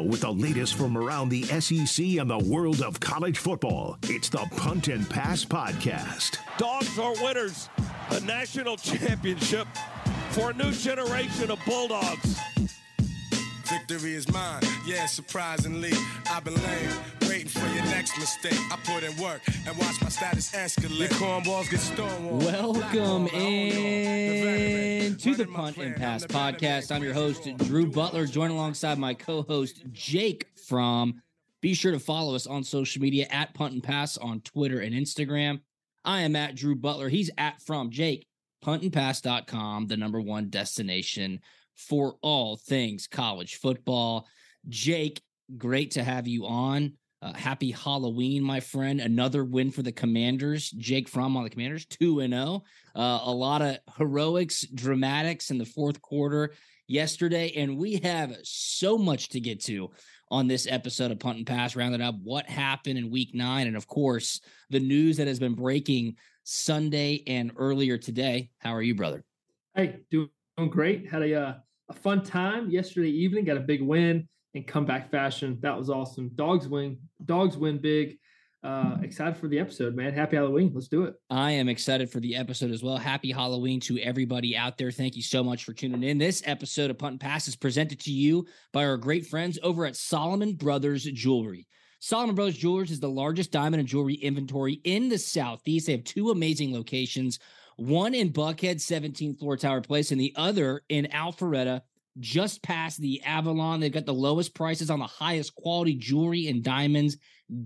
Now, with the latest from around the SEC and the world of college football, it's the Punt and Pass Podcast. Dogs are winners. A national championship for a new generation of Bulldogs. Victory is mine, yeah, surprisingly. I've been laying, waiting for your next mistake. I put in work and watch my status escalate. Your cornballs get stonewalled. Welcome in to the Punt and Pass podcast. I'm your host, Drew Butler, joined alongside my co host, Jake Fromm. Be sure to follow us on social media at Punt and Pass on Twitter and Instagram. I am at Drew Butler. He's at From Jake, puntandpass.com, the number one destination for all things college football. Jake, great to have you on. Uh, happy Halloween, my friend. Another win for the Commanders. Jake Fromm on the Commanders, 2 and 0. Uh, a lot of heroics, dramatics in the fourth quarter yesterday. And we have so much to get to on this episode of Punt and Pass, rounding up what happened in week nine. And of course, the news that has been breaking Sunday and earlier today. How are you, brother? Hey, doing great. Had a uh, a fun time yesterday evening. Got a big win in comeback fashion. That was awesome. Dogs win. Dogs win big. Uh, excited for the episode, man. Happy Halloween. Let's do it. I am excited for the episode as well. Happy Halloween to everybody out there. Thank you so much for tuning in. This episode of Punt and Pass is presented to you by our great friends over at Solomon Brothers Jewelry. Solomon Brothers Jewelers is the largest diamond and jewelry inventory in the Southeast. They have two amazing locations one in Buckhead, 17th floor Tower Place, and the other in Alpharetta, just past the Avalon. They've got the lowest prices on the highest quality jewelry and diamonds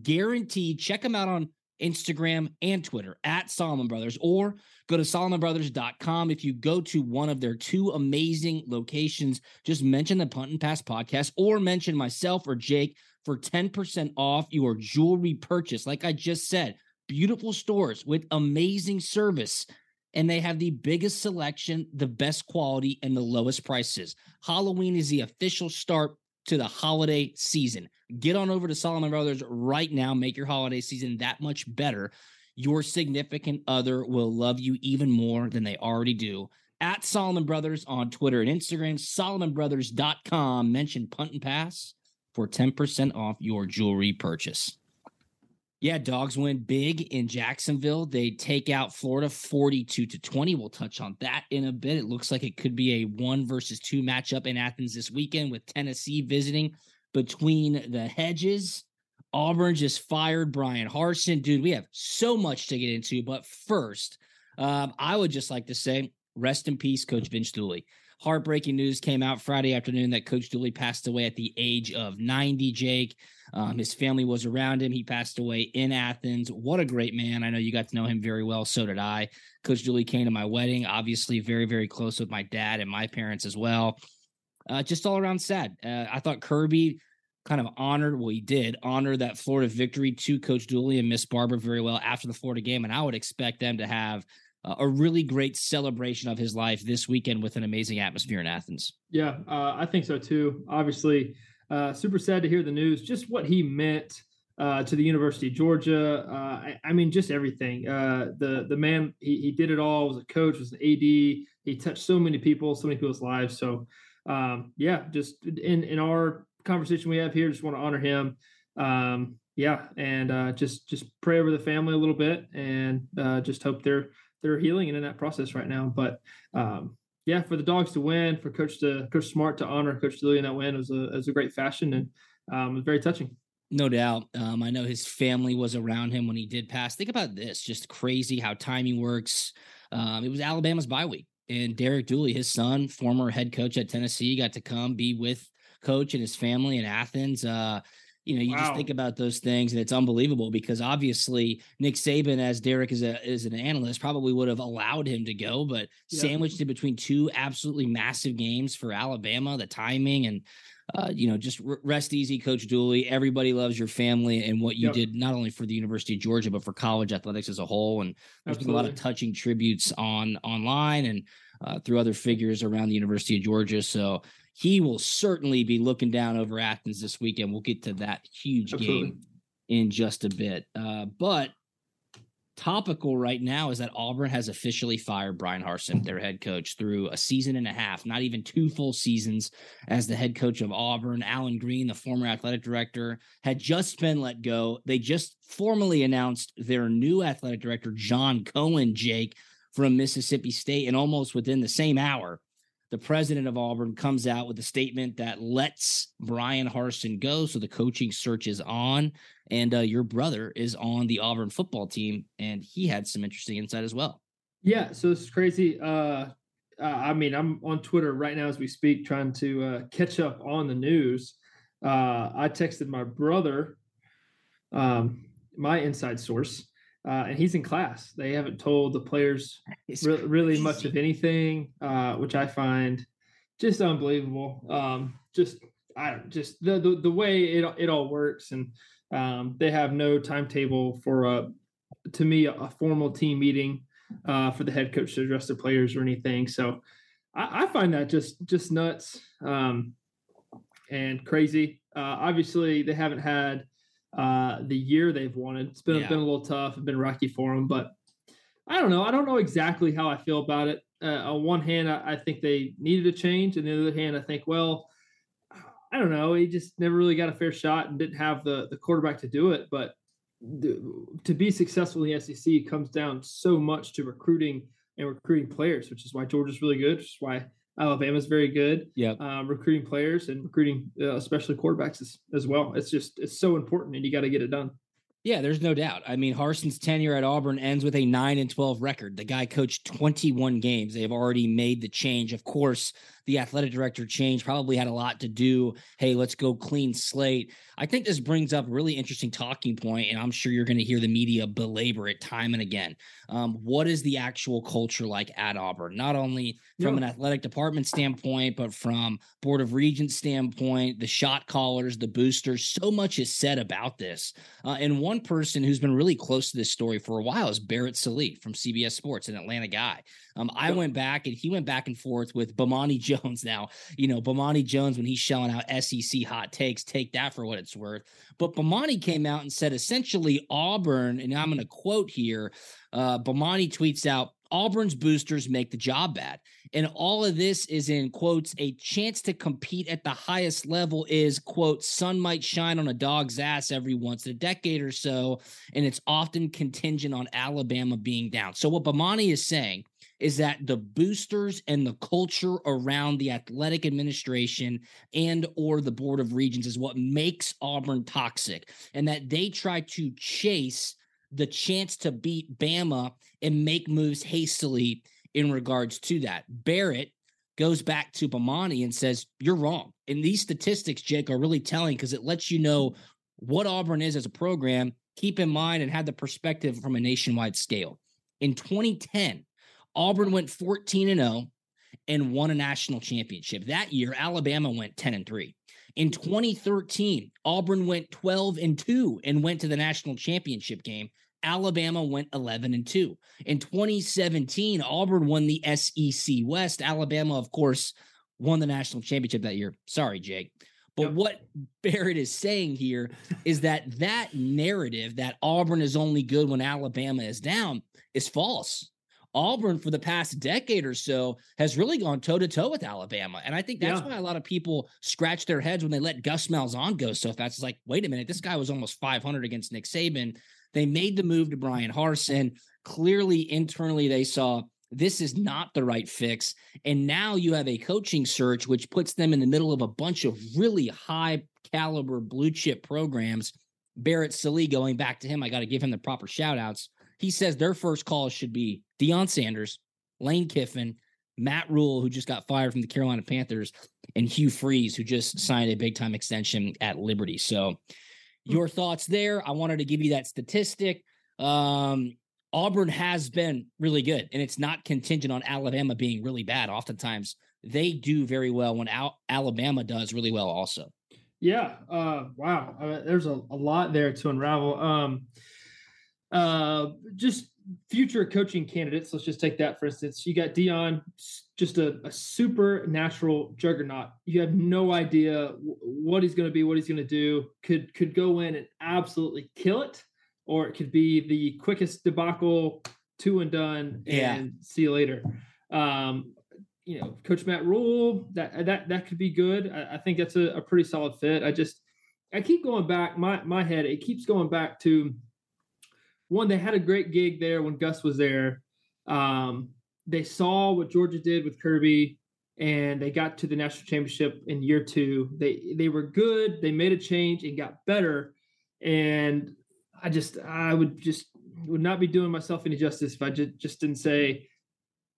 guaranteed. Check them out on Instagram and Twitter at Solomon Brothers or go to solomonbrothers.com. If you go to one of their two amazing locations, just mention the Punt and Pass podcast or mention myself or Jake for 10% off your jewelry purchase. Like I just said, beautiful stores with amazing service and they have the biggest selection, the best quality, and the lowest prices. Halloween is the official start to the holiday season. Get on over to Solomon Brothers right now. Make your holiday season that much better. Your significant other will love you even more than they already do. At Solomon Brothers on Twitter and Instagram, solomonbrothers.com. Mention Punt and Pass for 10% off your jewelry purchase. Yeah, dogs win big in Jacksonville. They take out Florida 42 to 20. We'll touch on that in a bit. It looks like it could be a one versus two matchup in Athens this weekend with Tennessee visiting between the hedges. Auburn just fired Brian Harsin. Dude, we have so much to get into. But first, um, I would just like to say rest in peace, Coach Vince Dooley. Heartbreaking news came out Friday afternoon that Coach Dooley passed away at the age of 90, Jake. Um, his family was around him. He passed away in Athens. What a great man. I know you got to know him very well. So did I. Coach Dooley came to my wedding, obviously, very, very close with my dad and my parents as well. Uh, just all around sad. Uh, I thought Kirby kind of honored, well, he did honor that Florida victory to Coach Dooley and Miss Barbara very well after the Florida game. And I would expect them to have uh, a really great celebration of his life this weekend with an amazing atmosphere in Athens. Yeah, uh, I think so too. Obviously, uh, super sad to hear the news. Just what he meant uh, to the University of Georgia. Uh, I, I, mean, just everything. Uh, the the man he, he did it all. Was a coach. Was an AD. He touched so many people, so many people's lives. So um, yeah, just in in our conversation we have here, just want to honor him. Um, yeah, and just just pray over the family a little bit, and just hope they're they're healing and in that process right now. But um, yeah, for the dogs to win, for Coach to Coach Smart to honor Coach Dooley in that win was a was a great fashion and um, it was very touching. No doubt. Um, I know his family was around him when he did pass. Think about this just crazy how timing works. Um, it was Alabama's bye week, and Derek Dooley, his son, former head coach at Tennessee, got to come be with coach and his family in Athens. Uh, you know, you wow. just think about those things, and it's unbelievable because obviously Nick Saban, as Derek is a is an analyst, probably would have allowed him to go, but yeah. sandwiched in between two absolutely massive games for Alabama, the timing and uh, you know, just rest easy, Coach Dooley. Everybody loves your family and what you yep. did, not only for the University of Georgia, but for college athletics as a whole. And there's Absolutely. been a lot of touching tributes on online and uh, through other figures around the University of Georgia. So he will certainly be looking down over Athens this weekend. We'll get to that huge Absolutely. game in just a bit. Uh, but topical right now is that Auburn has officially fired Brian Harsin, their head coach, through a season and a half, not even two full seasons as the head coach of Auburn. Alan Green, the former athletic director, had just been let go. They just formally announced their new athletic director, John Cohen, Jake, from Mississippi State. And almost within the same hour, the president of Auburn comes out with a statement that lets Brian Harsin go. So the coaching search is on. And uh, your brother is on the Auburn football team, and he had some interesting insight as well. Yeah, so is crazy. Uh, I mean, I'm on Twitter right now as we speak, trying to uh, catch up on the news. Uh, I texted my brother, um, my inside source, uh, and he's in class. They haven't told the players re- really much of anything, uh, which I find just unbelievable. Um, just I don't just the, the the way it it all works, and um, they have no timetable for a to me a, formal team meeting uh, for the head coach to address the players or anything. So I, I find that just just nuts um, and crazy. Uh, obviously, they haven't had uh, the year they've wanted. It's been, yeah. been a little tough. It's been rocky for them, but I don't know. I don't know exactly how I feel about it. Uh, on one hand, I, I, think they needed a change, and the other hand, I think, well, I don't know. He just never really got a fair shot and didn't have the the quarterback to do it. But the, to be successful in the SEC comes down so much to recruiting and recruiting players, which is why Georgia's really good, which is why Alabama's very good. Yeah, um, recruiting players and recruiting, uh, especially quarterbacks as, as well. It's just it's so important, and you got to get it done. Yeah, there's no doubt. I mean, Harsin's tenure at Auburn ends with a 9 and 12 record. The guy coached 21 games. They have already made the change. Of course, the athletic director change probably had a lot to do. Hey, let's go clean slate. I think this brings up a really interesting talking point, and I'm sure you're going to hear the media belabor it time and again. Um, what is the actual culture like at Auburn? Not only from yeah. an athletic department standpoint, but from Board of Regents standpoint, the shot callers, the boosters. So much is said about this. Uh, and one person who's been really close to this story for a while is Barrett Sallee from CBS Sports, an Atlanta guy. Um, I went back and he went back and forth with Bomani Jones. Now, you know, Bomani Jones, when he's shelling out SEC hot takes, take that for what it's worth. But Bomani came out and said essentially Auburn, and I'm going to quote here. Uh, Bomani tweets out, Auburn's boosters make the job bad. And all of this is in quotes, a chance to compete at the highest level is, quote, sun might shine on a dog's ass every once in a decade or so. And it's often contingent on Alabama being down. So what Bomani is saying is that the boosters and the culture around the athletic administration and or the board of regents is what makes Auburn toxic and that they try to chase the chance to beat Bama and make moves hastily in regards to that. Barrett goes back to Bomani and says, You're wrong. And these statistics, Jake, are really telling because it lets you know what Auburn is as a program. Keep in mind and have the perspective from a nationwide scale. In 2010, Auburn went 14 and 0 and won a national championship. That year, Alabama went 10 and 3. In mm-hmm. 2013, Auburn went 12 and 2 and went to the national championship game. Alabama went 11 and 2. In 2017, Auburn won the SEC West. Alabama, of course, won the national championship that year. Sorry, Jake. But yep. what Barrett is saying here is that that narrative that Auburn is only good when Alabama is down is false. Auburn for the past decade or so has really gone toe to toe with Alabama. And I think that's yeah. why a lot of people scratch their heads when they let Gus Malzahn go so fast. It's like, wait a minute, this guy was almost 500 against Nick Saban. They made the move to Brian Harsin. Clearly, internally, they saw this is not the right fix. And now you have a coaching search, which puts them in the middle of a bunch of really high caliber blue chip programs. Barrett Sallee, going back to him, I got to give him the proper shout outs. He says their first call should be Deion Sanders, Lane Kiffin, Matt Rhule, who just got fired from the Carolina Panthers, and Hugh Freeze, who just signed a big time extension at Liberty. So, your thoughts there? I wanted to give you that statistic. Um, Auburn has been really good, and it's not contingent on Alabama being really bad. Oftentimes, they do very well when Al- Alabama does really well, also. Yeah. Uh, wow. Uh, there's a, a lot there to unravel. Um, uh, just future coaching candidates. Let's just take that for instance. You got Deion, just a, a supernatural juggernaut. You have no idea what he's going to be, what he's going to do. Could could go in and absolutely kill it, or it could be the quickest debacle, two and done, and Yeah. see you later. Um, you know, Coach Matt Rhule, that that that could be good. I, I think that's a, a pretty solid fit. I just I keep going back. My my head it keeps going back to one. They had a great gig there when Gus was there. Um, they saw what Georgia did with Kirby, and they got to the national championship in year two. They they were good. They made a change and got better. And I just I would just would not be doing myself any justice if I just just didn't say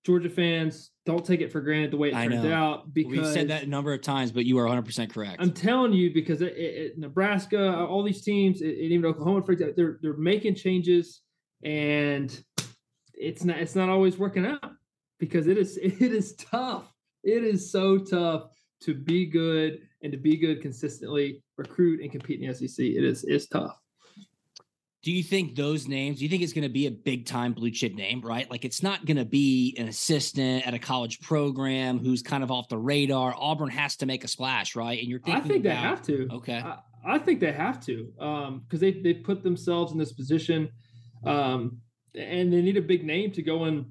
Georgia fans don't take it for granted the way it I turns know. out because We've said that a number of times, but you are 100% correct. I'm telling you because it, it, it- Nebraska, all these teams, and even Oklahoma, for example, they're they're making changes, and it's not it's not always working out because it is it is tough. It is so tough to be good and to be good consistently, recruit and compete in the SEC. It is it's tough. Do you think those names, do you think it's going to be a big time blue chip name, right? Like it's not going to be an assistant at a college program who's kind of off the radar. Auburn has to make a splash, right? And you're I thinking think they have to. Okay. I, I think they have to um, because they they put themselves in this position, um, and they need a big name to go and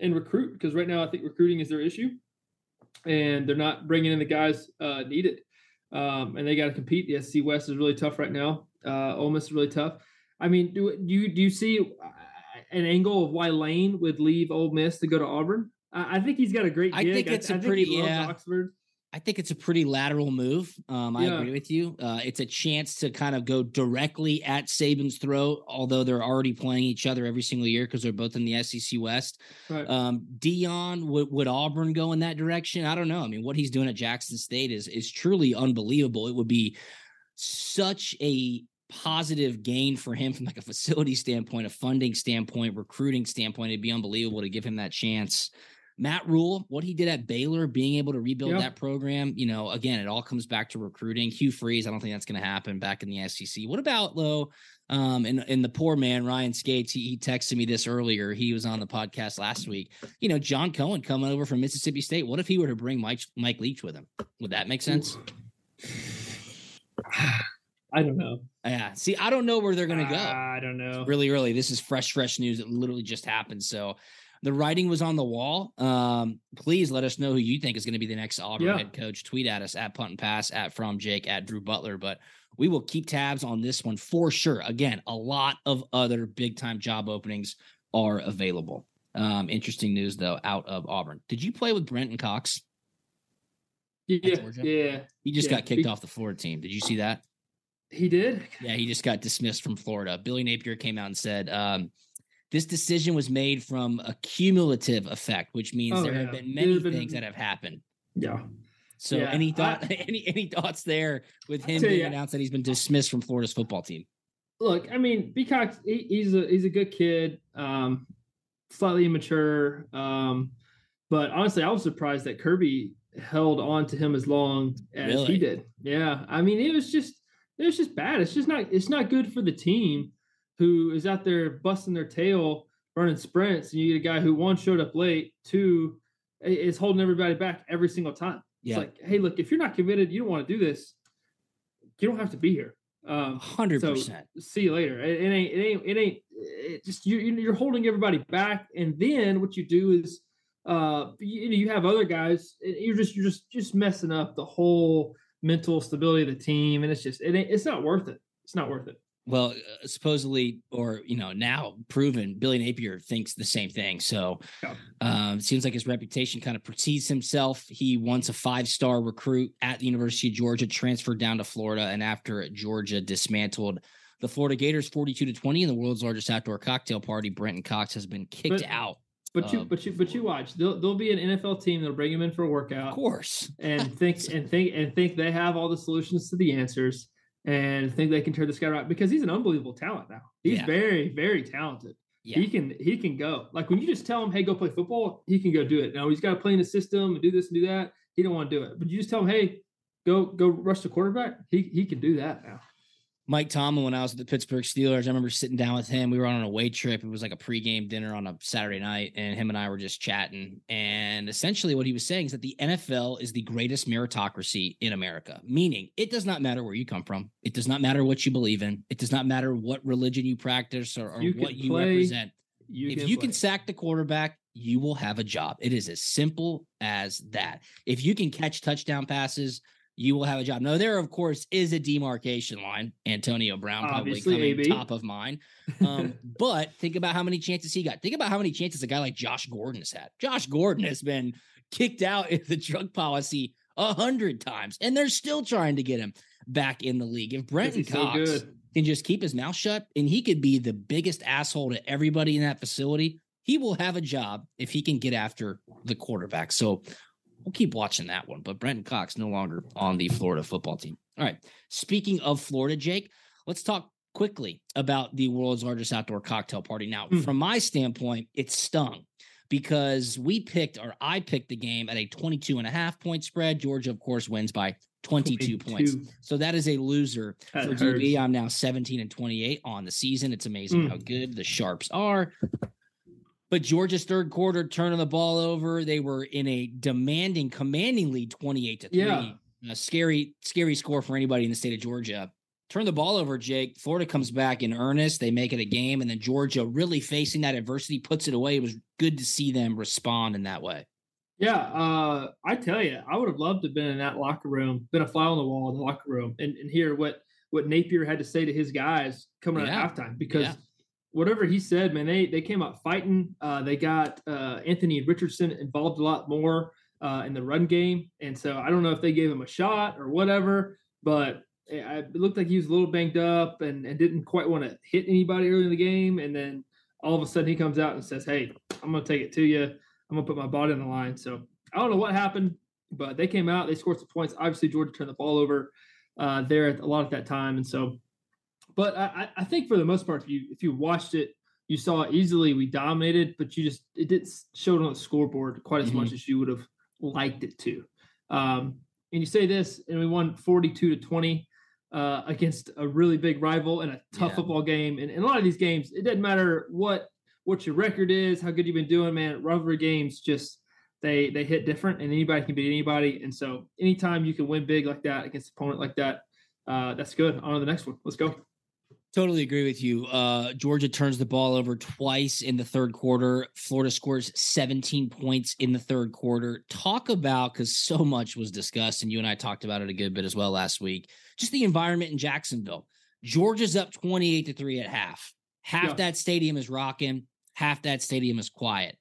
and recruit because right now I think recruiting is their issue, and they're not bringing in the guys uh, needed, um, and they got to compete. The SC West is really tough right now. Uh, Ole Miss is really tough. I mean, do, do you do you see uh, an angle of why Lane would leave Ole Miss to go to Auburn? I, I think he's got a great I gig. think it's a a pretty- he loves yeah. Oxford. I think it's a pretty lateral move. Um, I Yeah. agree with you. Uh, it's a chance to kind of go directly at Saban's throat, although they're already playing each other every single year because they're both in the SEC West. Right. Um, Deion, would, would Auburn go in that direction? I don't know. I mean, what he's doing at Jackson State is is truly unbelievable. It would be such a positive gain for him from like a facility standpoint, a funding standpoint, recruiting standpoint. It'd be unbelievable to give him that chance. Matt Rhule, what he did at Baylor, being able to rebuild Yeah. that program, you know, again, it all comes back to recruiting. Hugh Freeze, I don't think that's going to happen back in the SEC. What about though? Um, and and the poor man Ryan Skates, he, he texted me this earlier. He was on the podcast last week. You know, John Cohen coming over from Mississippi State. What if he were to bring Mike Mike Leach with him? Would that make sense? I don't know. Yeah. See, I don't know where they're going to go. I don't know. really early. This is fresh, fresh news. It literally just happened. So the writing was on the wall. Um, please let us know who you think is going to be the next Auburn Yeah. head coach. Tweet at us at punt and pass at from Jake at Drew Butler. But we will keep tabs on this one for sure. Again, a lot of other big time job openings are available. Um, interesting news though out of Auburn. Did you play with Brenton Cox? Yeah, yeah, He just Yeah, got kicked off the Florida team. Did you see that? He did. Yeah, he just got dismissed from Florida. Billy Napier came out and said, um, this decision was made from a cumulative effect, which means Oh, there yeah. have been many been- things that have happened. Yeah, So Yeah, any thought I- any any thoughts there with him being you- announced that he's been dismissed from Florida's football team? look, I mean, Beacock, he, he's a he's a good kid, um, slightly immature, um, but honestly, I was surprised that Kirby held on to him as long as Really? he did. Yeah, I mean, it was just it was just bad. It's just not it's not good for the team who is out there busting their tail running sprints, and you get a guy who one showed up late, two is holding everybody back every single time. Yeah. It's like, hey, look, if you're not committed, you don't want to do this. You don't have to be here. Um, Hundred so percent. see you later. It, it ain't. It ain't. It ain't. It just you. you- You're holding everybody back, and then what you do is, uh, you, you know, you have other guys. and You're just. You're just. Just messing up the whole mental stability of the team, and it's just. it, it's not worth it. It's not worth it. well, uh, supposedly, or you know, now proven, Billy Napier thinks the same thing. So, yeah. um, seems like his reputation kind of precedes himself. He once a five-star recruit at the University of Georgia, transferred down to Florida, and after Georgia dismantled the Florida Gators, forty-two to twenty, in the world's largest outdoor cocktail party, Brenton Cox has been kicked but, out. But you, um, but you, but you watch. There'll, there'll be an NFL team that'll bring him in for a workout, of course, and think and think and think they have all the solutions to the answers and think they can turn this guy around because he's an unbelievable talent now. He's yeah. very, very talented. Yeah. He can he can go. Like when you just tell him, hey, go play football, he can go do it. Now he's got to play in the system and do this and do that. He don't want to do it. But you just tell him, hey, go go rush the quarterback. He he can do that now. Mike Tomlin, when I was at the Pittsburgh Steelers, I remember sitting down with him. We were on an away trip. It was like a pregame dinner on a Saturday night, and him and I were just chatting. And essentially, what he was saying is that the NFL is the greatest meritocracy in America, meaning it does not matter where you come from, it does not matter what you believe in, it does not matter what religion you practice or, or you what you play, represent. You if you play. can sack the quarterback, you will have a job. It is as simple as that. If you can catch touchdown passes, you will have a job. Now, there, of course, is a demarcation line. Antonio Brown probably Obviously, coming maybe. top of mind. Um, but think about how many chances he got. Think about how many chances a guy like Josh Gordon has had. Josh Gordon has been kicked out of the drug policy a hundred times, and they're still trying to get him back in the league. If Brenton Cox so can just keep his mouth shut, and he could be the biggest asshole to everybody in that facility, he will have a job if he can get after the quarterback. So we'll keep watching that one. But Brenton Cox no longer on the Florida football team. All right. Speaking of Florida, Jake, let's talk quickly about the world's largest outdoor cocktail party. Now, mm. from my standpoint, it stung because we picked or I picked the game at a 22 and a half point spread. Georgia, of course, wins by 22, 22. points. So that is a loser that for hurts. DB. I'm now 17 and 28 on the season. It's amazing mm. how good the Sharps are. But Georgia's third quarter turning the ball over. They were in a demanding, commanding lead 28 to 3. Yeah. A scary, scary score for anybody in the state of Georgia. Turn the ball over, Jake. Florida comes back in earnest. They make it a game, and then Georgia really facing that adversity puts it away. It was good to see them respond in that way. Yeah, uh, I tell you, I would have loved to have been in that locker room, been a fly on the wall in the locker room, and, and hear what what Napier had to say to his guys coming yeah. out halftime because yeah whatever he said, man, they they came out fighting. Uh, they got uh, Anthony Richardson involved a lot more uh, in the run game, and so I don't know if they gave him a shot or whatever, but it, looked like he was a little banged up and, and didn't quite want to hit anybody early in the game, and then all of a sudden he comes out and says, "Hey, I'm to take it to you. I'm to put my body on the line." So I don't know what happened, but they came out, they scored some points. Obviously, Georgia turned the ball over uh, there a lot at that time, and so but I, I think for the most part, if you if you watched it, you saw it easily we dominated, but you just it didn't show it on the scoreboard quite as mm-hmm. much as you would have liked it to. Um, and you say this, and we won 42 to 20 uh, against a really big rival in a tough yeah. football game. And in a lot of these games, it doesn't matter what what your record is, how good you've been doing, man. Rivalry games just they they hit different, and anybody can beat anybody. And so anytime you can win big like that against an opponent like that, uh, that's good. On to the next one. Let's go. Totally agree with you. Uh, Georgia turns the ball over twice in the third quarter. Florida scores 17 points in the third quarter. Talk about because so much was discussed, and you and I talked about it a good bit as well last week. Just the environment in Jacksonville. Georgia's up 28 to 3 at half. Half yeah. that stadium is rocking, half that stadium is quiet.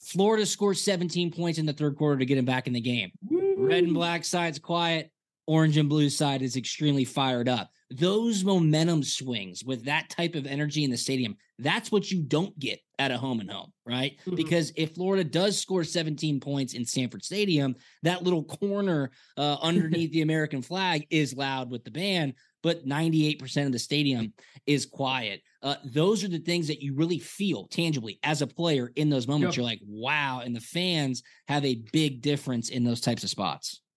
Florida scores 17 points in the third quarter to get him back in the game. Woo! Red and black side's quiet, orange and blue side is extremely fired up those momentum swings with that type of energy in the stadium, that's what you don't get at a home and home, right? Mm-hmm. Because if Florida does score 17 points in Sanford Stadium, that little corner uh, underneath the American flag is loud with the band, but 98% of the stadium is quiet. Uh, those are the things that you really feel tangibly as a player in those moments. Yep. You're like, wow. And the fans have a big difference in those types of spots.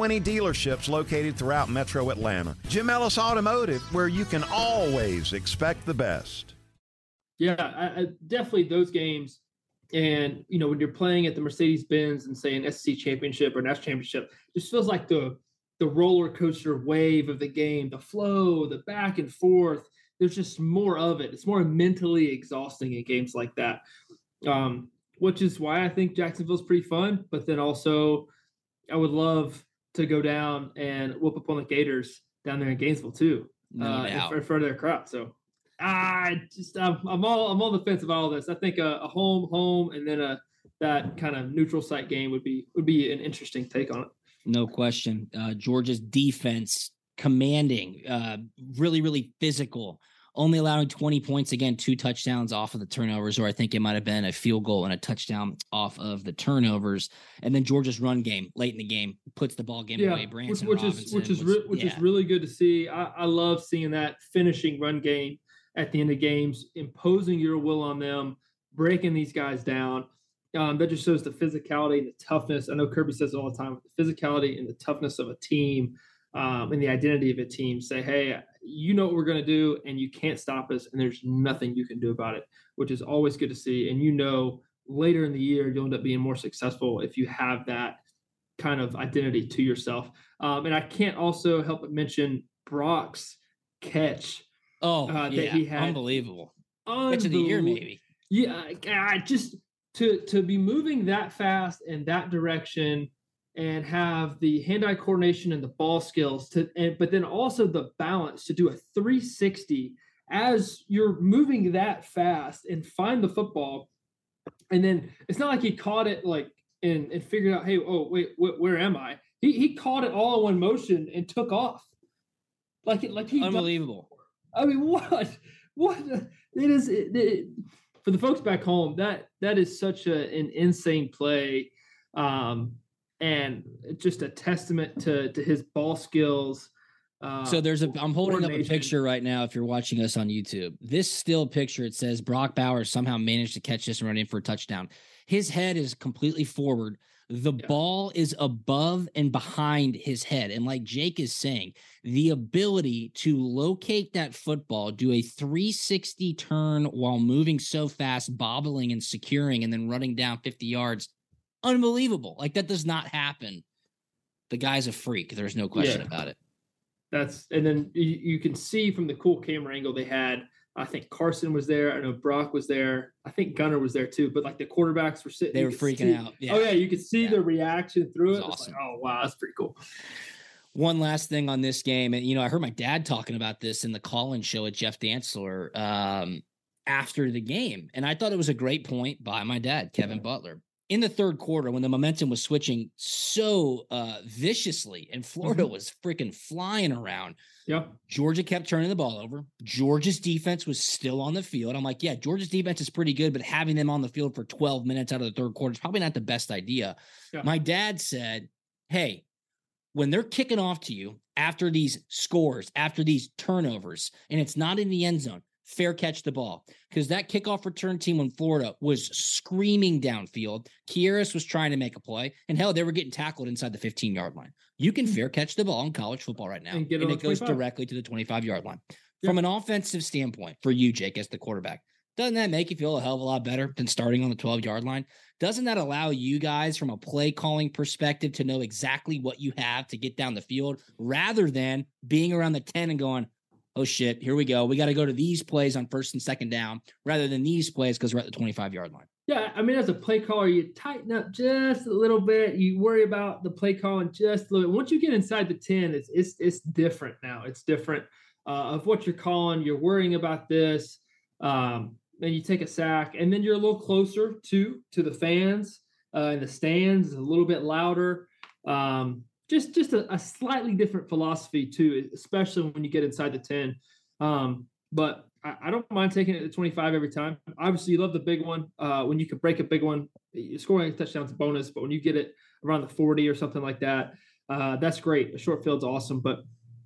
20 dealerships located throughout metro Atlanta. Jim Ellis Automotive, where you can always expect the best. Yeah, I, I, definitely those games. And, you know, when you're playing at the Mercedes Benz and say an SEC championship or national championship, just feels like the the roller coaster wave of the game, the flow, the back and forth. There's just more of it. It's more mentally exhausting in games like that. Um, which is why I think Jacksonville's pretty fun. But then also, I would love to go down and whoop up on the Gators down there in Gainesville too, no uh, in, in, front of their crowd. So I just I'm, I'm, all I'm on the fence of all this. I think a, a home home and then a that kind of neutral site game would be would be an interesting take on it. No question. Uh, Georgia's defense commanding, uh, really really physical only allowing 20 points again, two touchdowns off of the turnovers, or I think it might have been a field goal and a touchdown off of the turnovers. And then Georgia's run game late in the game puts the ball game yeah, away. Branson which, which is which is was, re- which yeah. is really good to see. I, I love seeing that finishing run game at the end of games, imposing your will on them, breaking these guys down. Um, that just shows the physicality and the toughness. I know Kirby says it all the time, the physicality and the toughness of a team um, and the identity of a team. Say, hey, you know what we're going to do and you can't stop us and there's nothing you can do about it which is always good to see. And you know later in the year you'll end up being more successful if you have that kind of identity to yourself. Um, and i can't also help but mention brock's catch oh uh, that yeah. he had. unbelievable. Catch of the year maybe. yeah I just to to be moving that fast in that direction and have the hand-eye coordination and the ball skills to and but then also the balance to do a 360 as you're moving that fast and find the football and then it's not like he caught it like and, and figured out hey oh wait wh- where am i? He, he caught it all in one motion and took off. Like it like he unbelievable. I mean what what it is it, it, for the folks back home that that is such a, an insane play. Um and just a testament to to his ball skills. Uh, so there's a I'm holding up a picture right now. If you're watching us on YouTube, this still picture it says Brock Bowers somehow managed to catch this and run in for a touchdown. His head is completely forward. The yeah. ball is above and behind his head. And like Jake is saying, the ability to locate that football, do a 360 turn while moving so fast, bobbling and securing, and then running down 50 yards unbelievable. Like that does not happen. The guy's a freak. There's no question yeah. about it. That's and then you, you, can see from the cool camera angle they had. I think Carson was there. I know Brock was there. I think Gunner was there too. But like the quarterbacks were sitting. They were freaking see, out. Yeah. Oh yeah, you could see yeah. the reaction through it. Awesome. Like, oh wow, that's pretty cool. One last thing on this game, and you know, I heard my dad talking about this in the call-in show at Jeff Dantzler um, after the game, and I thought it was a great point by my dad, Kevin Butler in the third quarter when the momentum was switching so uh, viciously and Florida mm-hmm. was freaking flying around. Yep. Georgia kept turning the ball over. Georgia's defense was still on the field. I'm like, yeah, Georgia's defense is pretty good, but having them on the field for 12 minutes out of the third quarter is probably not the best idea. My dad said, hey, when they're kicking off to you after these scores, after these turnovers, and it's not in the end zone, fair catch the ball because that kickoff return team in Florida was screaming downfield. Kearis was trying to make a play, and hell, they were getting tackled inside the 15 yard line. You can hmm. fair catch the ball in college football right now, and, and it goes directly to the 25 yard line. From an offensive standpoint, for you, Jake, as the quarterback, doesn't that make you feel a hell of a lot better than starting on the 12 yard line? Doesn't that allow you guys, from a play calling perspective, to know exactly what you have to get down the field rather than being around the 10 and going, oh shit, here we go. We got to go to these plays on first and second down rather than these plays because we're at the 25 yard line. Yeah, I mean, as a play caller, you tighten up just a little bit. You worry about the play calling just a little bit. Once you get inside the 10, it's it's it's different now. It's different uh, of what you're calling. You're worrying about this. Um, and you take a sack, and then you're a little closer to to the fans uh, in the stands, a little bit louder. Um, just just a, a, slightly different philosophy too, especially when you get inside the ten. Um, but I, I, don't mind taking it to 25 every time. Obviously, you love the big one. Uh, when you can break a big one, scoring a touchdown's a bonus. But when you get it around the 40 or something like that, uh, that's great. A short field's awesome, but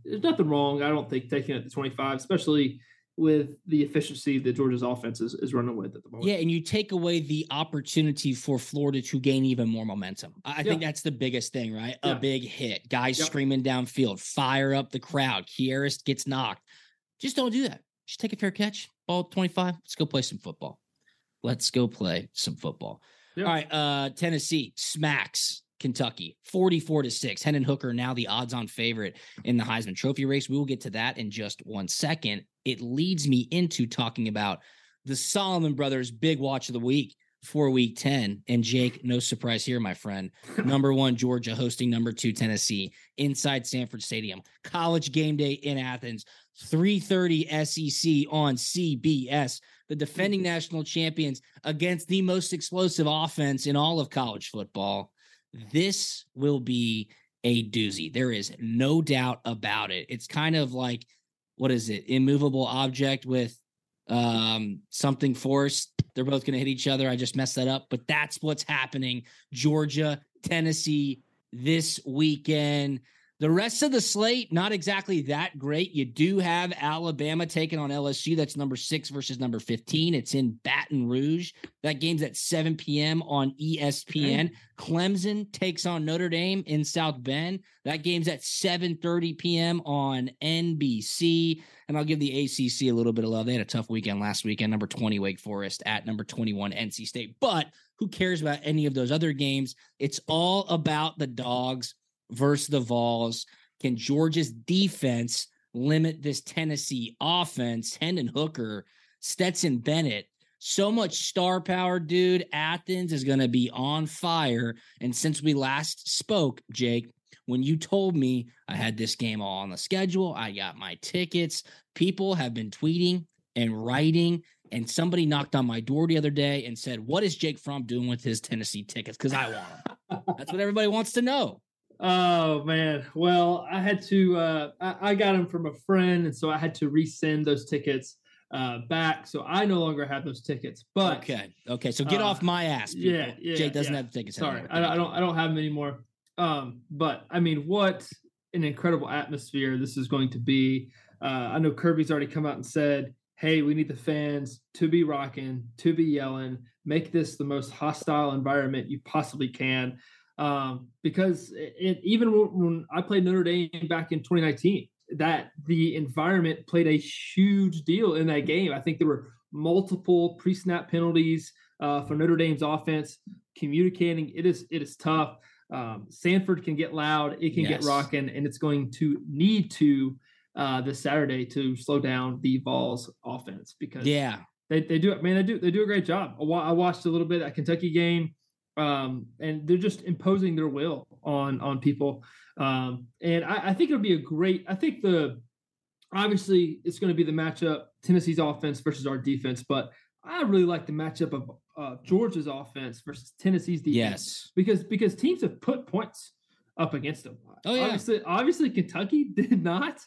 there's nothing wrong. I don't think taking it to 25, especially with the efficiency that Georgia's offense is, is running with at the moment. Yeah, and you take away the opportunity for Florida to gain even more momentum. I yeah. think that's the biggest thing, right? Yeah. A big hit, guys yep. screaming downfield, fire up the crowd. Kearis gets knocked. Just don't do that. Just take a fair catch. Ball 25. Let's go play some football. Let's go play some football. All right. Uh, Tennessee smacks Kentucky 44 to 6. Hendon Hooker now the odds on favorite in the Heisman Trophy race. We will get to that in just one second. It leads me into talking about the Solomon brothers big watch of the week for week 10. And Jake, no surprise here, my friend. Number one, Georgia hosting number two, Tennessee inside Sanford Stadium. College game day in Athens. 3:30 SEC on CBS. The defending mm-hmm. national champions against the most explosive offense in all of college football. This will be a doozy. There is no doubt about it. It's kind of like what is it? Immovable object with um something forced. They're both going to hit each other. I just messed that up, but that's what's happening. Georgia, Tennessee this weekend. The rest of the slate, not exactly that great. You do have Alabama taking on LSU. That's number six versus number 15. It's in Baton Rouge. That game's at 7 p.m. on ESPN. Okay. Clemson takes on Notre Dame in South Bend. That game's at 7:30 p.m. on NBC. And I'll give the ACC a little bit of love. They had a tough weekend last weekend. Number 20 Wake Forest at number 21 NC State. But who cares about any of those other games? It's all about the dogs versus the Vols. Can Georgia's defense limit this Tennessee offense? Hendon Hooker, Stetson Bennett, so much star power, dude. Athens is going to be on fire. And since we last spoke, Jake, when you told me I had this game all on the schedule, I got my tickets. People have been tweeting and writing. And somebody knocked on my door the other day and said, What is Jake Fromm doing with his Tennessee tickets? Because I want them. That's what everybody wants to know. Oh man. Well, I had to uh I, I, got them from a friend, and so I had to resend those tickets uh back. So I no longer have those tickets. But okay, okay. So get uh, off my ass. People. Yeah, yeah. Jake doesn't yeah. have the tickets. Sorry, I, I, don't I don't have them anymore. Um, but I mean, what an incredible atmosphere this is going to be. Uh, I know Kirby's already come out and said, hey, we need the fans to be rocking, to be yelling, make this the most hostile environment you possibly can um, because it, even when I played Notre Dame back in 2019, that the environment played a huge deal in that game. I think there were multiple pre-snap penalties uh, for Notre Dame's offense. Communicating it is it is tough. Um, Sanford can get loud, it can yes. get rocking, and it's going to need to uh, this Saturday to slow down the Vols offense because yeah, they, they do it. Man, they do they do a great job. I watched a little bit that Kentucky game um, and they're just imposing their will on on people. Um, and I, I think it'll be a great. I think the obviously it's going to be the matchup Tennessee's offense versus our defense, but I really like the matchup of uh, Georgia's offense versus Tennessee's defense. Yes, because because teams have put points up against them. Oh yeah, obviously, obviously Kentucky did not,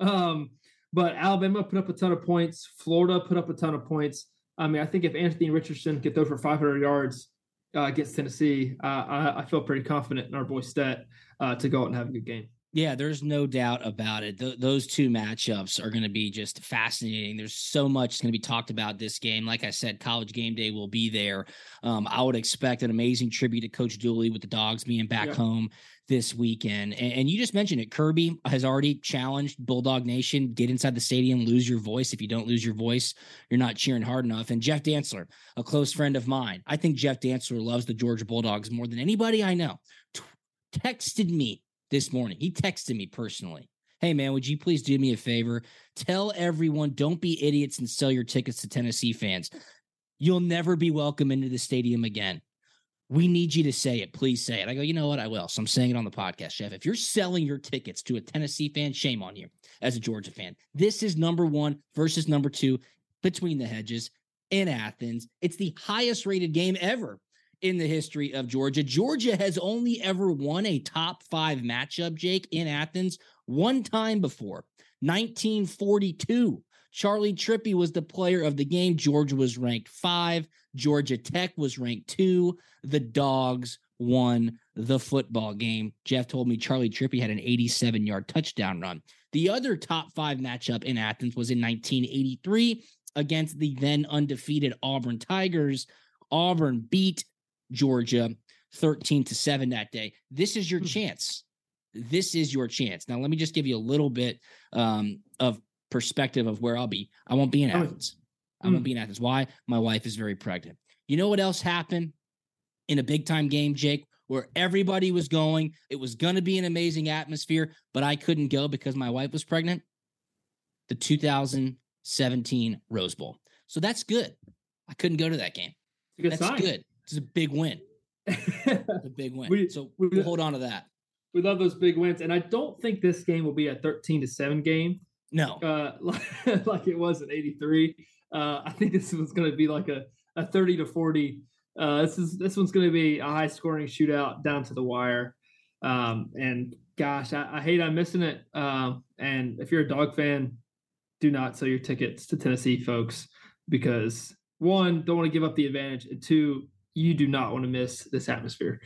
um, but Alabama put up a ton of points. Florida put up a ton of points. I mean, I think if Anthony Richardson could throw for 500 yards uh, against Tennessee, uh, I, I, feel pretty confident in our boy Stet uh, to go out and have a good game. Yeah, there's no doubt about it. Th- those two matchups are going to be just fascinating. There's so much going to be talked about this game. Like I said, college game day will be there. Um, I would expect an amazing tribute to Coach Dooley with the dogs being back home this weekend. And, and, you just mentioned it. Kirby has already challenged Bulldog Nation get inside the stadium, lose your voice. If you don't lose your voice, you're not cheering hard enough. And Jeff Dantzler, a close friend of mine, I think Jeff Dantzler loves the Georgia Bulldogs more than anybody I know. T- texted me this morning. He texted me personally. Hey, man, would you please do me a favor? Tell everyone, don't be idiots and sell your tickets to Tennessee fans. You'll never be welcome into the stadium again. We need you to say it. Please say it. I go, you know what? I will. So I'm saying it on the podcast, Chef. If you're selling your tickets to a Tennessee fan, shame on you as a Georgia fan. This is number one versus number two between the hedges in Athens. It's the highest rated game ever in the history of Georgia. Georgia has only ever won a top five matchup, Jake, in Athens one time before 1942. Charley Trippi was the player of the game. Georgia was ranked five. Georgia Tech was ranked two. The Dogs won the football game. Jeff told me Charley Trippi had an 87 yard touchdown run. The other top five matchup in Athens was in 1983 against the then undefeated Auburn Tigers. Auburn beat Georgia 13 to 7 that day. This is your hmm. chance. This is your chance. Now, let me just give you a little bit um, of perspective of where I'll be. I won't be in Athens. I won't hmm. be in Athens. Why? My wife is very pregnant. You know what else happened in a big time game, Jake, where everybody was going? It was going to be an amazing atmosphere, but I couldn't go because my wife was pregnant. The 2017 Rose Bowl. So that's good. I couldn't go to that game. Good that's sign. good. It's a big win. a big win. we, so we, we'll hold on to that. We love those big wins, and I don't think this game will be a 13 to seven game. No, uh, like, like it was in '83. Uh, I think this one's going to be like a, a 30 to 40. Uh, this is this one's going to be a high scoring shootout down to the wire. Um, and gosh, I, I, hate I'm missing it. Um, and if you're a dog fan, do not sell your tickets to Tennessee, folks, because one, don't want to give up the advantage, and two, you do not want to miss this atmosphere.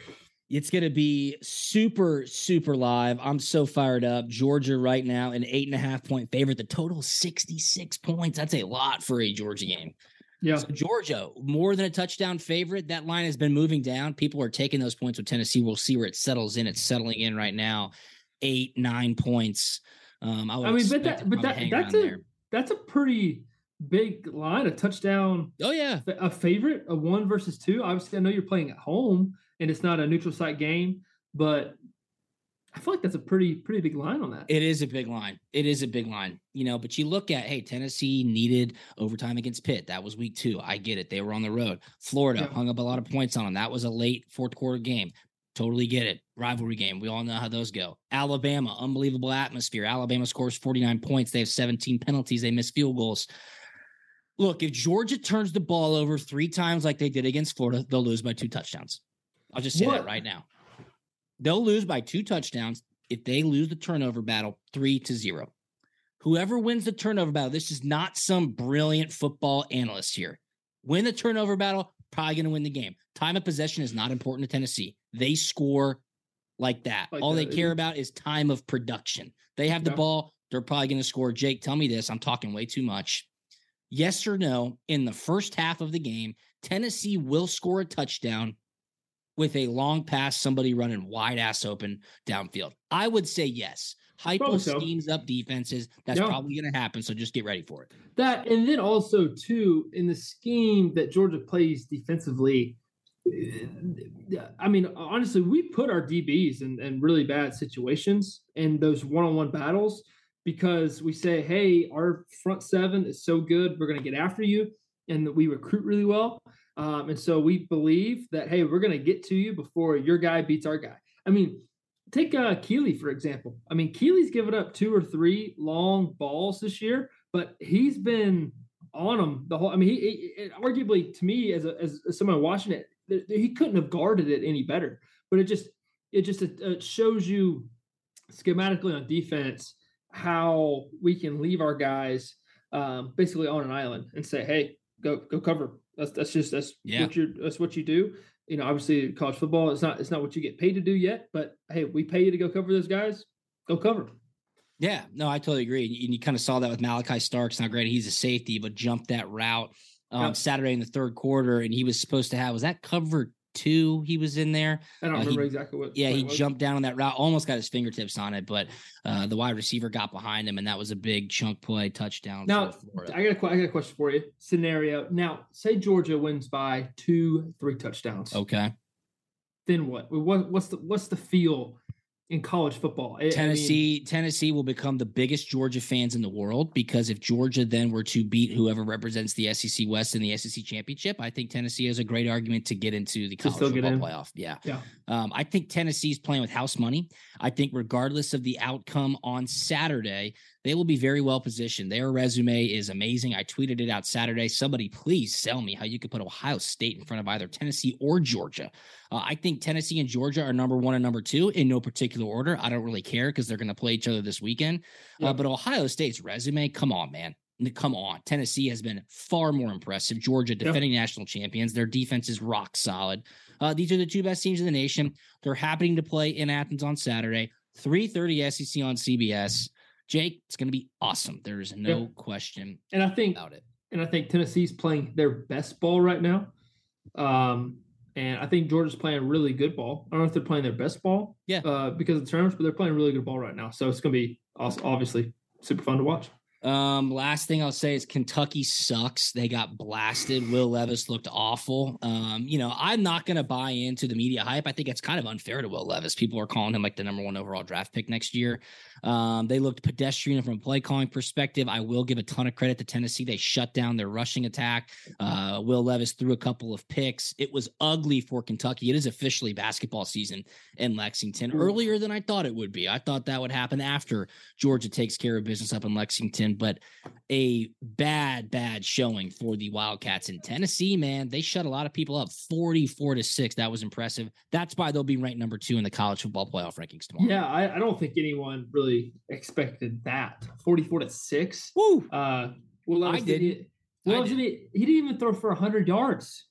It's going to be super, super live. I'm so fired up. Georgia right now, an eight and a half point favorite. The total 66 points. That's a lot for a Georgia game. Yeah. So Georgia, more than a touchdown favorite. That line has been moving down. People are taking those points with Tennessee. We'll see where it settles in. It's settling in right now. Eight, nine points. Um, I, I mean, but that, but that, that's a, there. that's a pretty big line, a touchdown. Oh yeah, a favorite, a one versus two. Obviously, I know you're playing at home and it's not a neutral site game, but I feel like that's a pretty pretty big line on that. It is a big line. It is a big line. You know, but you look at hey, Tennessee needed overtime against Pitt. That was week two. I get it. They were on the road. Florida yeah. hung up a lot of points on them. That was a late fourth quarter game. Totally get it. Rivalry game. We all know how those go. Alabama, unbelievable atmosphere. Alabama scores 49 points. They have 17 penalties. They miss field goals. Look, if Georgia turns the ball over three times like they did against Florida, they'll lose by two touchdowns. I'll just say what? that right now. They'll lose by two touchdowns if they lose the turnover battle three to zero. Whoever wins the turnover battle, this is not some brilliant football analyst here. Win the turnover battle, probably going to win the game. Time of possession is not important to Tennessee. They score like that. Like All that, they care about is time of production. They have the yeah. ball, they're probably going to score. Jake, tell me this. I'm talking way too much. Yes or no, in the first half of the game, Tennessee will score a touchdown with a long pass, somebody running wide ass open downfield? I would say yes. Heupel so. schemes up defenses. That's probably going to happen. So just get ready for it. That and then also too in the scheme that Georgia plays defensively. I mean, honestly, we put our DBs in, in really bad situations in those one-on-one battles because we say, "Hey, our front seven is so good, we're going to get after you," and we recruit really well. Um, and so we believe that, hey, we're going to get to you before your guy beats our guy. I mean, take uh, Kelee, for example. I mean, Kelee's given up two or three long balls this year, but he's been on them the whole. I mean, he, he arguably to me, as, a, as, as someone watching it, he couldn't have guarded it any better. But it just it just it shows you schematically on defense how we can leave our guys um, basically on an island and say, hey, go go cover that's that's just that's yeah. what you that's what you do. You know, obviously college football it's not it's not what you get paid to do yet, but hey, we pay you to go cover those guys. Go cover. Yeah, no, I totally agree. And you kind of saw that with Malaki Starks. Not great, he's a safety, but jumped that route um. Saturday in the third quarter, and he was supposed to have was that cover two he was in there. I don't uh, remember he, exactly what. Yeah, he jumped down on that route, almost got his fingertips on it, but uh, the wide receiver got behind him, and that was a big chunk play touchdown. Now, I got a, I got a question for you. Scenario. Now, say Georgia wins by two, three touchdowns. Okay. Then what? what what's the what's the feel in college football. I- I mean, Tennessee, Tennessee will become the biggest Georgia fans in the world because if Georgia then were to beat whoever represents the SEC West in the SEC championship, I think Tennessee has a great argument to get into the college football in. playoff. Yeah. Yeah. Um, I think Tennessee's playing with house money. I think regardless of the outcome on Saturday, they will be very well positioned. Their resume is amazing. I tweeted it out Saturday. Somebody please sell me how you could put Ohio State in front of either Tennessee or Georgia. Uh, I think Tennessee and Georgia are number one and number two in no particular order. I don't really care because they're going to play each other this weekend. Uh, but Ohio State's resume, come on, man. Come on. Tennessee has been far more impressive. Georgia, defending national champions. Their defense is rock solid. Uh, these are the two best teams in the nation. They're happening to play in Athens on Saturday, 3:30 SEC on CBS. Jake, it's going to be awesome. There is no Yeah. question And I think about it. and I think Tennessee's playing their best ball right now. Um, and I think Georgia's playing really good ball. I don't know if they're playing their best ball, Yeah. uh, because of the terms, but they're playing really good ball right now. So it's going to be also obviously super fun to watch. Um, last thing I'll say is Kentucky sucks. They got blasted. Will Levis looked awful. Um, you know, I'm not gonna buy into the media hype. I think it's kind of unfair to Will Levis. People are calling him like the number one overall draft pick next year. Um, they looked pedestrian from a play calling perspective. I will give a ton of credit to Tennessee. They shut down their rushing attack. Uh, Will Levis threw a couple of picks. It was ugly for Kentucky. It is officially basketball season in Lexington earlier than I thought it would be. I thought that would happen after Georgia takes care of business up in Lexington, but a bad, bad showing for the Wildcats in Tennessee, man. They shut a lot of people up 44 to 6. That was impressive. That's why they'll be ranked number two in the college football playoff rankings tomorrow. Yeah, I, I don't think anyone really expected that. 44 to 6. Woo! Uh well I didn't. didn't- I didn't- he didn't even throw for 100 yards.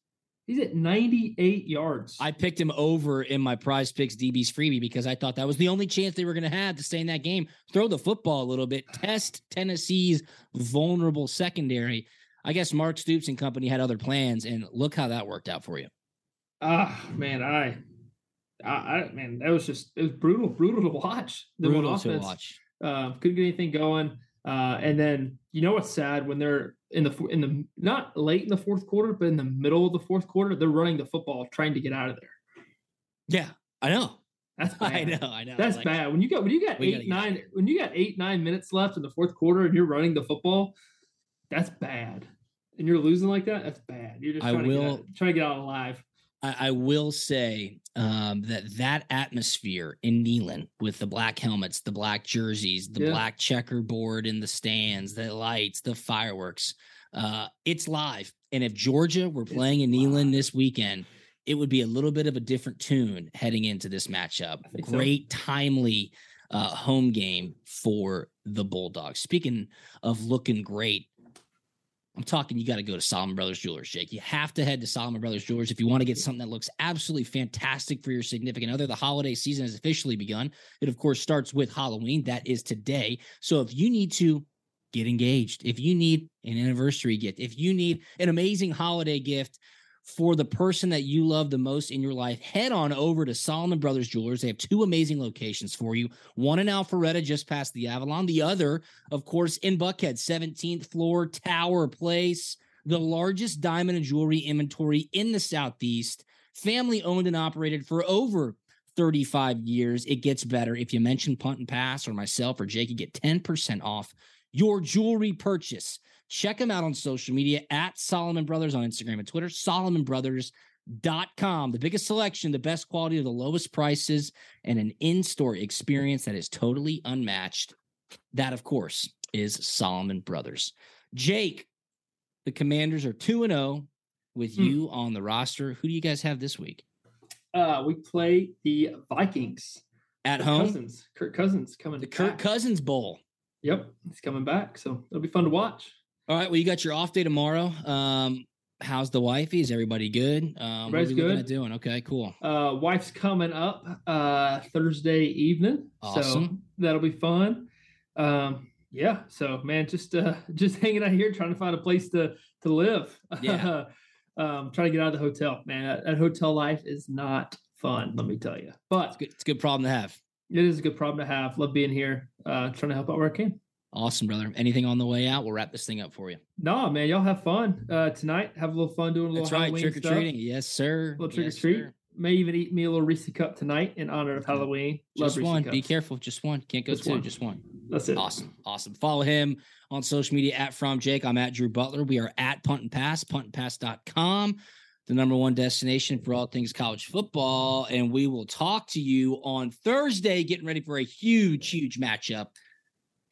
He's at 98 yards. I picked him over in my PrizePicks DB's freebie because I thought that was the only chance they were going to have to stay in that game. Throw the football a little bit, test Tennessee's vulnerable secondary. I guess Mark Stoops and company had other plans, and look how that worked out for you. Ah, man, I, I, I, man, that was just it was brutal, brutal to watch. The Brutal to watch. Uh, couldn't get anything going. Uh, and then you know what's sad when they're in the in the not late in the fourth quarter, but in the middle of the fourth quarter, they're running the football, trying to get out of there. Yeah, I know. That's bad. I know. I know. That's Like, bad. When you got when you got eight nine when you got eight nine minutes left in the fourth quarter and you're running the football, that's bad. And you're losing like that. That's bad. You're just I trying to get out, trying to get out alive. I, I will say um, that that atmosphere in Neyland with the black helmets, the black jerseys, the Yeah. black checkerboard in the stands, the lights, the fireworks, uh, it's live. And if Georgia were It's playing in Neyland live. this weekend, it would be a little bit of a different tune heading into this matchup. Think so. Great, timely uh, home game for the Bulldogs. Speaking of looking great, I'm talking, you got to go to Solomon Brothers Jewelers, Jake. You have to head to Solomon Brothers Jewelers if you want to get something that looks absolutely fantastic for your significant other. The holiday season has officially begun. It, of course, starts with Halloween. That is today. So if you need to get engaged, if you need an anniversary gift, if you need an amazing holiday gift, for the person that you love the most in your life, head on over to Solomon Brothers Jewelers. They have two amazing locations for you. One in Alpharetta, just past the Avalon. The other, of course, in Buckhead, 17th floor, Tower Place, the largest diamond and jewelry inventory in the Southeast, family owned and operated for over 35 years. It gets better. If you mention Punt and Pass or myself or Jake, you get 10% off your jewelry purchase. Check them out on social media at Solomon Brothers on Instagram and Twitter, solomonbrothers.com. The biggest selection, the best quality, the lowest prices, and an in store experience that is totally unmatched. That, of course, is Solomon Brothers. Jake, the commanders are 2 and 0 with Hmm. you on the roster. Who do you guys have this week? Uh, we play the Vikings At Kirk home? Cousins, Kirk Cousins coming. The Kirk back. Cousins Bowl. Yep, he's coming back, so it'll be fun to watch. All right. Well, you got your off day tomorrow. Um, how's the wifey? Is everybody good? Um, what are we good. doing? Okay, cool. Uh, wife's coming up uh Thursday evening, so Awesome. that'll be fun. Um, yeah, so man, just uh, just hanging out here trying to find a place to to live. Yeah. um, trying to get out of the hotel. Man, that, that hotel life is not fun. Let me tell you, but It's good. It's a good problem to have. it is a good problem to have. Love being here. Uh, trying to help out where I can. Awesome, brother. Anything on the way out? We'll wrap this thing up for you. No, man, y'all have fun uh, tonight. Have a little fun doing a little That's right. Halloween Trick or treating. Yes, sir. Little trick or treat. sir. May even eat me a little Reese cup tonight in honor of Halloween. Just Reese one. Be careful. Just one. Can't go Just two. one. Just one. That's it. Awesome. Awesome. Follow him on social media at From Jake. I'm at Drew Butler. We are at Punt and Pass, puntandpass.com, the number one destination for all things college football. And we will talk to you on Thursday, getting ready for a huge, huge matchup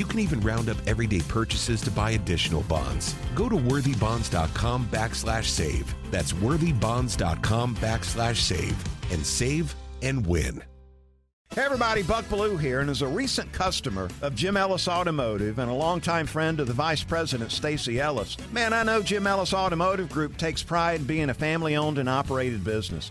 You can even round up everyday purchases to buy additional bonds. Go to worthybonds.com backslash save. That's worthybonds.com backslash save and save and win. Hey everybody, Buck Belue here, and as a recent customer of Jim Ellis Automotive and a longtime friend of the Vice President Stacy Ellis, man, I know Jim Ellis Automotive Group takes pride in being a family-owned and operated business.